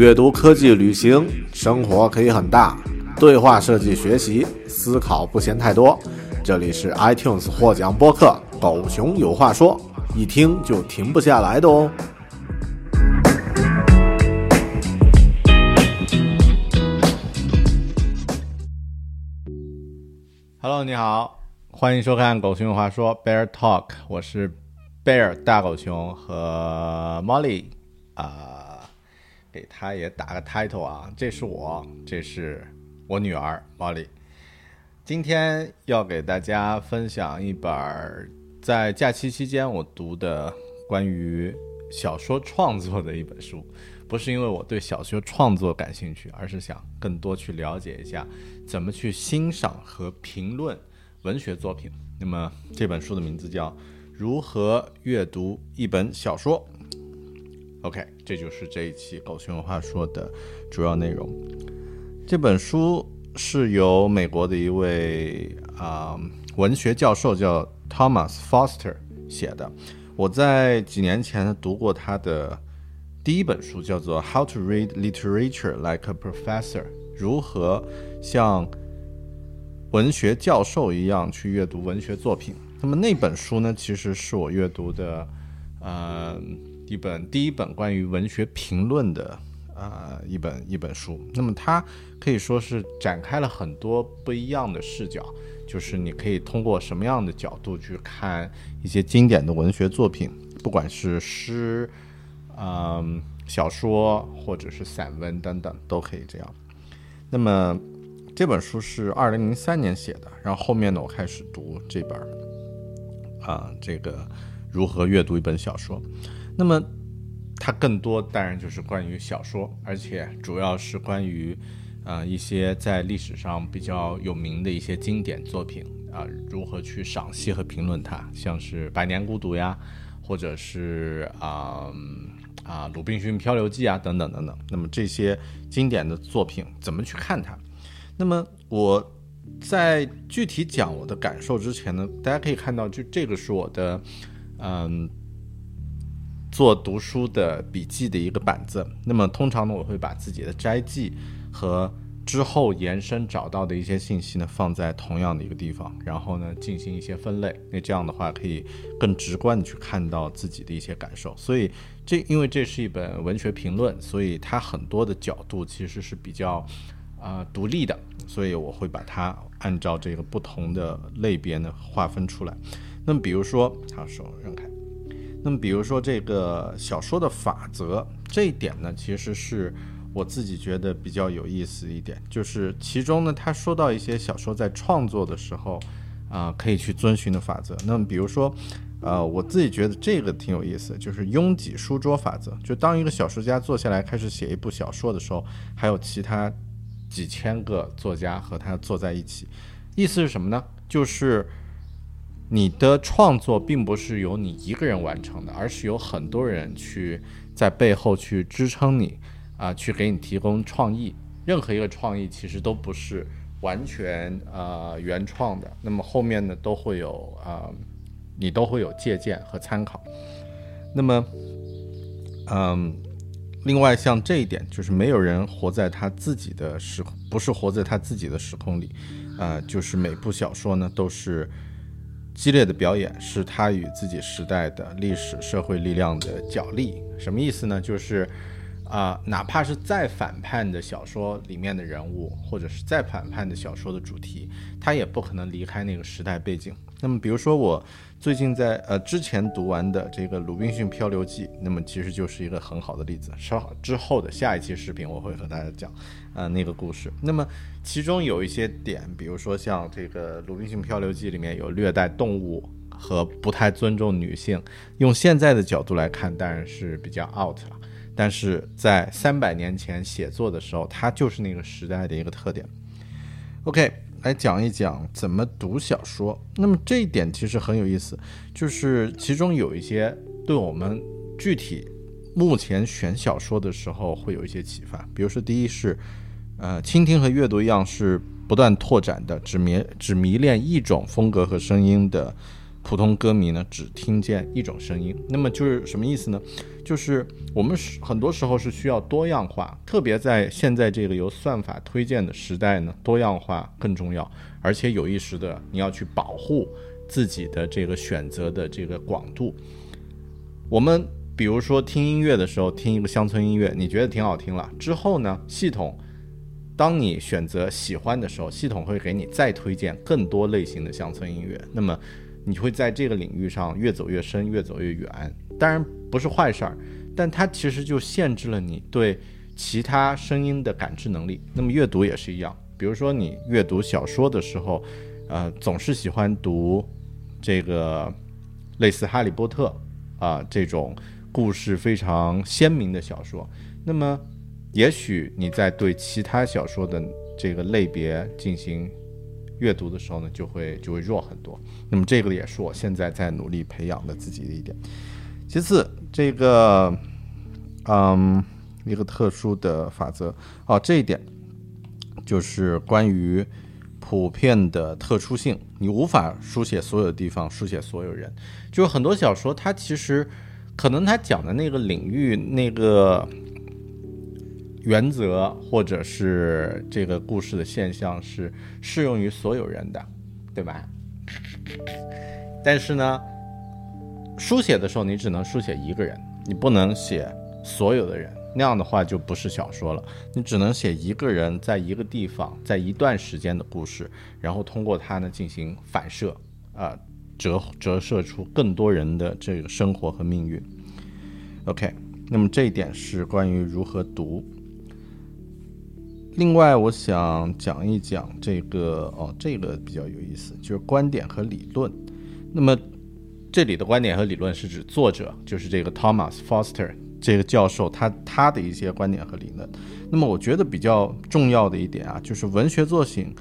阅读、科技、旅行，生活可以很大。对话设计、学习、思考不嫌太多。这里是 iTunes 获奖播客《狗熊有话说》，一听就停不下来的哦。Hello，你好，欢迎收看《狗熊有话说》Bear Talk，我是 Bear 大狗熊和 Molly 啊，给他也打个 title 啊，这是我，这是我女儿 Molly。今天要给大家分享一本在假期期间我读的关于小说创作的一本书，不是因为我对小说创作感兴趣，而是想更多去了解一下怎么去欣赏和评论文学作品。那么这本书的名字叫《如何阅读一本小说》。OK，这就是这一期狗熊文化说的主要内容。这本书。是由美国的一位啊文学教授叫 Thomas Foster 写的。我在几年前读过他的第一本书，叫做《How to Read Literature Like a Professor》，如何像文学教授一样去阅读文学作品。那么那本书呢，其实是我阅读的呃一本第一本关于文学评论的。呃，一本一本书，那么它可以说是展开了很多不一样的视角，就是你可以通过什么样的角度去看一些经典的文学作品，不管是诗、嗯小说或者是散文等等，都可以这样。那么这本书是二零零三年写的，然后后面呢，我开始读这本啊，这个如何阅读一本小说，那么。它更多当然就是关于小说，而且主要是关于，呃，一些在历史上比较有名的一些经典作品啊，如何去赏析和评论它，像是《百年孤独》呀，或者是啊啊《鲁滨逊漂流记》啊等等等等。那么这些经典的作品怎么去看它？那么我在具体讲我的感受之前呢，大家可以看到，就这个是我的，嗯。做读书的笔记的一个板子，那么通常呢，我会把自己的摘记和之后延伸找到的一些信息呢放在同样的一个地方，然后呢进行一些分类。那这样的话可以更直观的去看到自己的一些感受。所以这因为这是一本文学评论，所以它很多的角度其实是比较啊独立的，所以我会把它按照这个不同的类别呢划分出来。那么比如说，好手让开。那么，比如说这个小说的法则这一点呢，其实是我自己觉得比较有意思一点，就是其中呢，他说到一些小说在创作的时候，啊，可以去遵循的法则。那么，比如说，呃，我自己觉得这个挺有意思，就是拥挤书桌法则。就当一个小说家坐下来开始写一部小说的时候，还有其他几千个作家和他坐在一起，意思是什么呢？就是。你的创作并不是由你一个人完成的，而是有很多人去在背后去支撑你，啊，去给你提供创意。任何一个创意其实都不是完全呃原创的，那么后面呢都会有啊，你都会有借鉴和参考。那么，嗯，另外像这一点，就是没有人活在他自己的时空，不是活在他自己的时空里，啊，就是每部小说呢都是。激烈的表演是他与自己时代的历史社会力量的角力，什么意思呢？就是，啊，哪怕是再反叛的小说里面的人物，或者是再反叛的小说的主题，他也不可能离开那个时代背景。那么，比如说我最近在呃之前读完的这个《鲁滨逊漂流记》，那么其实就是一个很好的例子。稍之后的下一期视频我会和大家讲。呃，那个故事，那么其中有一些点，比如说像这个《鲁滨逊漂流记》里面有虐待动物和不太尊重女性，用现在的角度来看，当然是比较 out 了。但是在三百年前写作的时候，它就是那个时代的一个特点。OK，来讲一讲怎么读小说。那么这一点其实很有意思，就是其中有一些对我们具体目前选小说的时候会有一些启发。比如说，第一是，呃，倾听和阅读一样是不断拓展的，只迷只迷恋一种风格和声音的。普通歌迷呢，只听见一种声音，那么就是什么意思呢？就是我们很多时候是需要多样化，特别在现在这个由算法推荐的时代呢，多样化更重要，而且有意识的你要去保护自己的这个选择的这个广度。我们比如说听音乐的时候，听一个乡村音乐，你觉得挺好听了，之后呢，系统当你选择喜欢的时候，系统会给你再推荐更多类型的乡村音乐，那么。你会在这个领域上越走越深，越走越远。当然不是坏事儿，但它其实就限制了你对其他声音的感知能力。那么阅读也是一样，比如说你阅读小说的时候，呃，总是喜欢读这个类似《哈利波特》啊这种故事非常鲜明的小说。那么也许你在对其他小说的这个类别进行。阅读的时候呢，就会就会弱很多。那么这个也是我现在在努力培养的自己的一点。其次，这个，嗯，一个特殊的法则哦，这一点就是关于普遍的特殊性。你无法书写所有地方，书写所有人。就是很多小说，它其实可能它讲的那个领域那个。原则或者是这个故事的现象是适用于所有人的，对吧？但是呢，书写的时候你只能书写一个人，你不能写所有的人，那样的话就不是小说了。你只能写一个人在一个地方，在一段时间的故事，然后通过它呢进行反射，啊，折折射出更多人的这个生活和命运。OK，那么这一点是关于如何读。另外，我想讲一讲这个哦，这个比较有意思，就是观点和理论。那么，这里的观点和理论是指作者，就是这个 Thomas Foster 这个教授，他他的一些观点和理论。那么，我觉得比较重要的一点啊，就是文学作品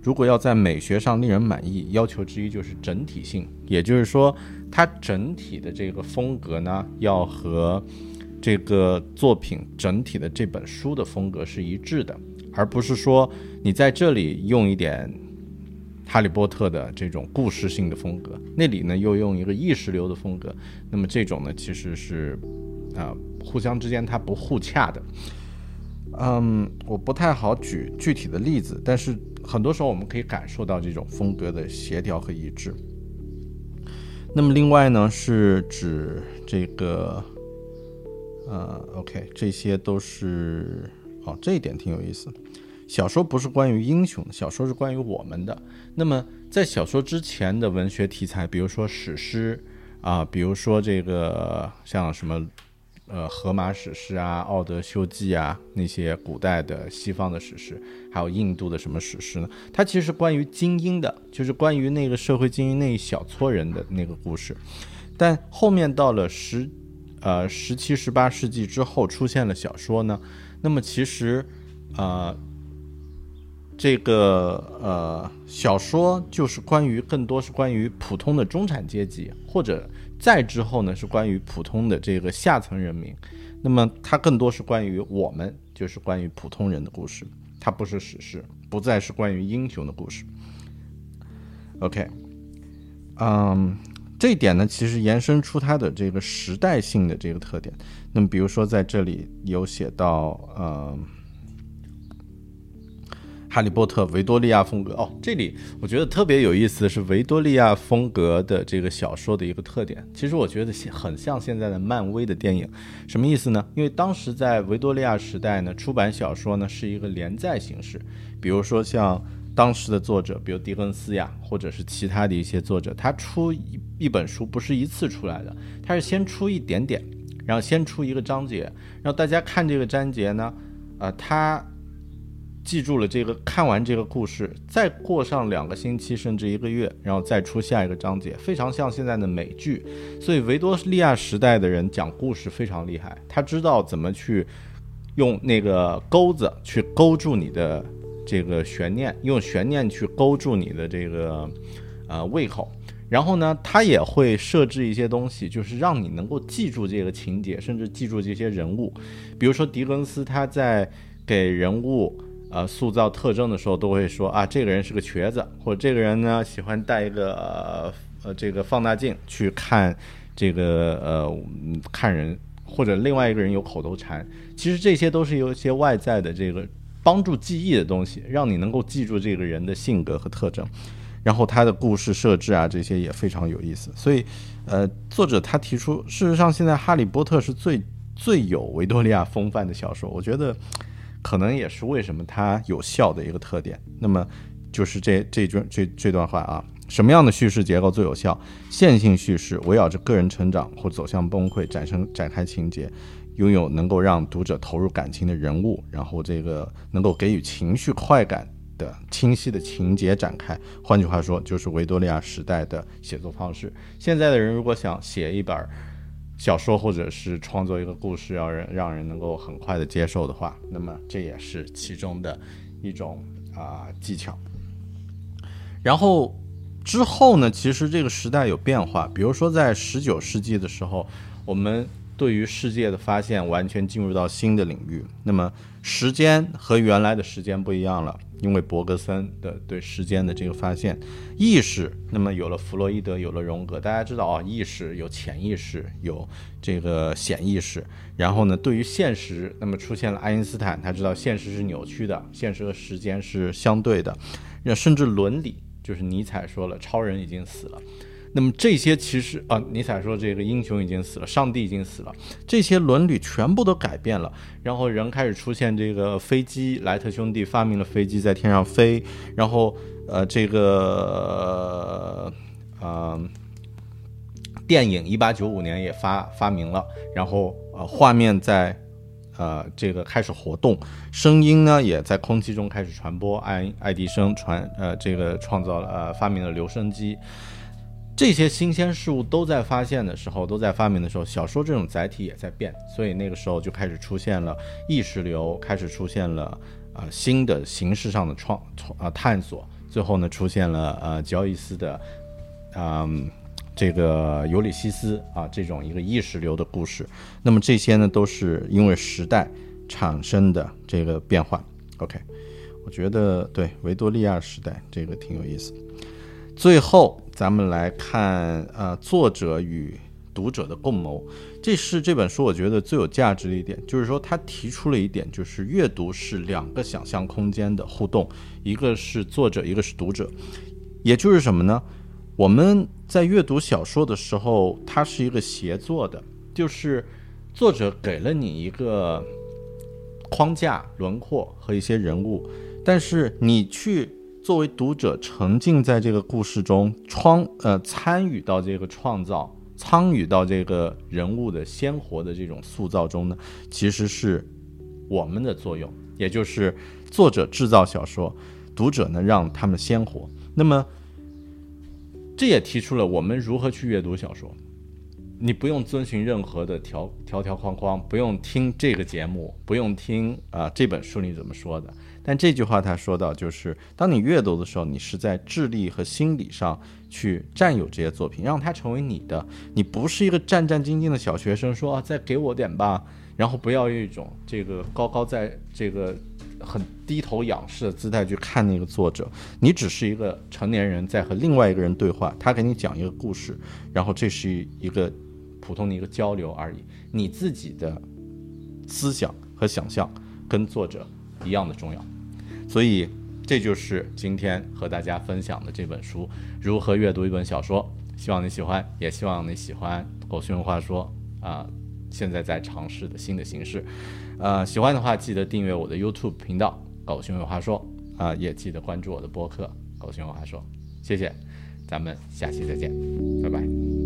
如果要在美学上令人满意，要求之一就是整体性，也就是说，它整体的这个风格呢，要和这个作品整体的这本书的风格是一致的。而不是说你在这里用一点哈利波特的这种故事性的风格，那里呢又用一个意识流的风格，那么这种呢其实是啊互相之间它不互洽的。嗯，我不太好举具体的例子，但是很多时候我们可以感受到这种风格的协调和一致。那么另外呢是指这个呃，OK，这些都是。哦，这一点挺有意思。小说不是关于英雄的，小说是关于我们的。那么，在小说之前的文学题材，比如说史诗啊，比如说这个像什么呃荷马史诗啊、奥德修记啊那些古代的西方的史诗，还有印度的什么史诗呢？它其实是关于精英的，就是关于那个社会精英那一小撮人的那个故事。但后面到了十呃十七、十八世纪之后，出现了小说呢。那么其实，呃，这个呃小说就是关于更多是关于普通的中产阶级，或者再之后呢是关于普通的这个下层人民。那么它更多是关于我们，就是关于普通人的故事，它不是史诗，不再是关于英雄的故事。OK，嗯，这一点呢，其实延伸出它的这个时代性的这个特点。那么，比如说在这里有写到，呃，《哈利波特》维多利亚风格哦，这里我觉得特别有意思的是维多利亚风格的这个小说的一个特点。其实我觉得很像现在的漫威的电影，什么意思呢？因为当时在维多利亚时代呢，出版小说呢是一个连载形式，比如说像当时的作者，比如狄更斯呀，或者是其他的一些作者，他出一一本书不是一次出来的，他是先出一点点。然后先出一个章节，让大家看这个章节呢，呃，他记住了这个，看完这个故事，再过上两个星期甚至一个月，然后再出下一个章节，非常像现在的美剧。所以维多利亚时代的人讲故事非常厉害，他知道怎么去用那个钩子去勾住你的这个悬念，用悬念去勾住你的这个呃胃口。然后呢，他也会设置一些东西，就是让你能够记住这个情节，甚至记住这些人物。比如说狄更斯他在给人物。呃，塑造特征的时候都会说啊，这个人是个瘸子，或者这个人呢喜欢带一个呃这个放大镜去看这个呃看人，或者另外一个人有口头禅。其实这些都是有一些外在的这个帮助记忆的东西，让你能够记住这个人的性格和特征。然后他的故事设置啊，这些也非常有意思。所以，呃，作者他提出，事实上现在《哈利波特》是最最有维多利亚风范的小说，我觉得。可能也是为什么它有效的一个特点。那么，就是这这句这这段话啊，什么样的叙事结构最有效？线性叙事围绕着个人成长或走向崩溃，展生展开情节，拥有能够让读者投入感情的人物，然后这个能够给予情绪快感的清晰的情节展开。换句话说，就是维多利亚时代的写作方式。现在的人如果想写一本。小说或者是创作一个故事，要让让人能够很快的接受的话，那么这也是其中的一种啊技巧。然后之后呢，其实这个时代有变化，比如说在十九世纪的时候，我们。对于世界的发现，完全进入到新的领域。那么时间和原来的时间不一样了，因为伯格森的对时间的这个发现，意识，那么有了弗洛伊德，有了荣格，大家知道啊，意识有潜意识，有这个显意识。然后呢，对于现实，那么出现了爱因斯坦，他知道现实是扭曲的，现实和时间是相对的。那甚至伦理，就是尼采说了，超人已经死了。那么这些其实啊，尼采说这个英雄已经死了，上帝已经死了，这些伦理全部都改变了，然后人开始出现这个飞机，莱特兄弟发明了飞机在天上飞，然后呃这个呃电影一八九五年也发发明了，然后呃画面在呃这个开始活动，声音呢也在空气中开始传播，爱爱迪生传呃这个创造了呃发明了留声机。这些新鲜事物都在发现的时候，都在发明的时候，小说这种载体也在变，所以那个时候就开始出现了意识流，开始出现了啊新的形式上的创创啊探索，最后呢出现了呃乔伊斯的，嗯这个尤里西斯啊这种一个意识流的故事，那么这些呢都是因为时代产生的这个变化。OK，我觉得对维多利亚时代这个挺有意思。最后，咱们来看，呃，作者与读者的共谋，这是这本书我觉得最有价值的一点，就是说他提出了一点，就是阅读是两个想象空间的互动，一个是作者，一个是读者，也就是什么呢？我们在阅读小说的时候，它是一个协作的，就是作者给了你一个框架、轮廓和一些人物，但是你去。作为读者，沉浸在这个故事中，创呃参与到这个创造，参与到这个人物的鲜活的这种塑造中呢，其实是我们的作用，也就是作者制造小说，读者呢让他们鲜活。那么，这也提出了我们如何去阅读小说。你不用遵循任何的条条条框框，不用听这个节目，不用听啊这本书里怎么说的。但这句话他说到，就是当你阅读的时候，你是在智力和心理上去占有这些作品，让它成为你的。你不是一个战战兢兢的小学生，说啊再给我点吧，然后不要用一种这个高高在这个很低头仰视的姿态去看那个作者。你只是一个成年人在和另外一个人对话，他给你讲一个故事，然后这是一个普通的一个交流而已。你自己的思想和想象跟作者一样的重要。所以，这就是今天和大家分享的这本书《如何阅读一本小说》。希望你喜欢，也希望你喜欢《狗熊话说》啊，现在在尝试的新的形式。呃，喜欢的话记得订阅我的 YouTube 频道《狗熊有话说》啊，也记得关注我的播客《狗熊有话说》。谢谢，咱们下期再见，拜拜。